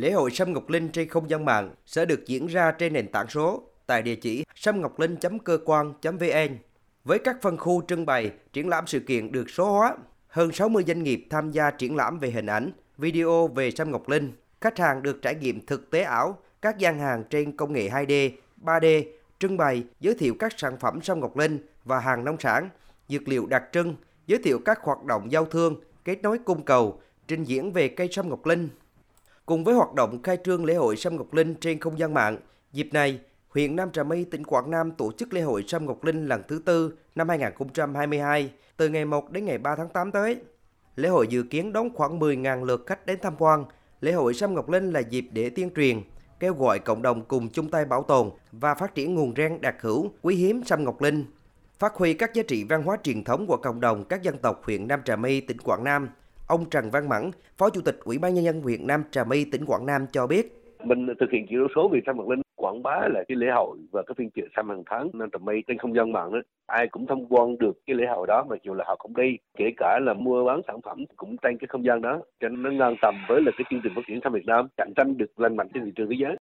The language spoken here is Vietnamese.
Lễ hội Sâm Ngọc Linh trên không gian mạng sẽ được diễn ra trên nền tảng số tại địa chỉ sâm-ngọc-linh.cơ quan.vn. Với các phân khu trưng bày, triển lãm sự kiện được số hóa, hơn 60 doanh nghiệp tham gia triển lãm về hình ảnh, video về Sâm Ngọc Linh. Khách hàng được trải nghiệm thực tế ảo các gian hàng trên công nghệ 2D, 3D, trưng bày, giới thiệu các sản phẩm Sâm Ngọc Linh và hàng nông sản, dược liệu đặc trưng, giới thiệu các hoạt động giao thương, kết nối cung cầu, trình diễn về cây Sâm Ngọc Linh. Cùng với hoạt động khai trương lễ hội Sâm Ngọc Linh trên không gian mạng, dịp này, huyện Nam Trà My, tỉnh Quảng Nam tổ chức lễ hội Sâm Ngọc Linh lần thứ tư năm 2022 từ ngày 1 đến ngày 3 tháng 8 tới. Lễ hội dự kiến đón khoảng 10.000 lượt khách đến tham quan. Lễ hội Sâm Ngọc Linh là dịp để tuyên truyền, kêu gọi cộng đồng cùng chung tay bảo tồn và phát triển nguồn ren đặc hữu quý hiếm Sâm Ngọc Linh, phát huy các giá trị văn hóa truyền thống của cộng đồng các dân tộc huyện Nam Trà My, tỉnh Quảng Nam. Ông Trần Văn Mẫn, Phó Chủ tịch Ủy ban nhân dân huyện Nam Trà My, tỉnh Quảng Nam cho biết, mình thực hiện chuyển đổi số vì Sâm Ngọc Linh quảng bá là cái lễ hội và cái phiên chợ xăm hàng tháng Nam Trà My trên không gian mạng đó. Ai cũng tham quan được cái lễ hội đó mà dù là họ không đi kể cả là mua bán sản phẩm cũng trên cái không gian đó. Cho nên nó ngang tầm với là cái chương trình phát triển xăm Việt Nam cạnh tranh được lành mạnh trên thị trường thế giới.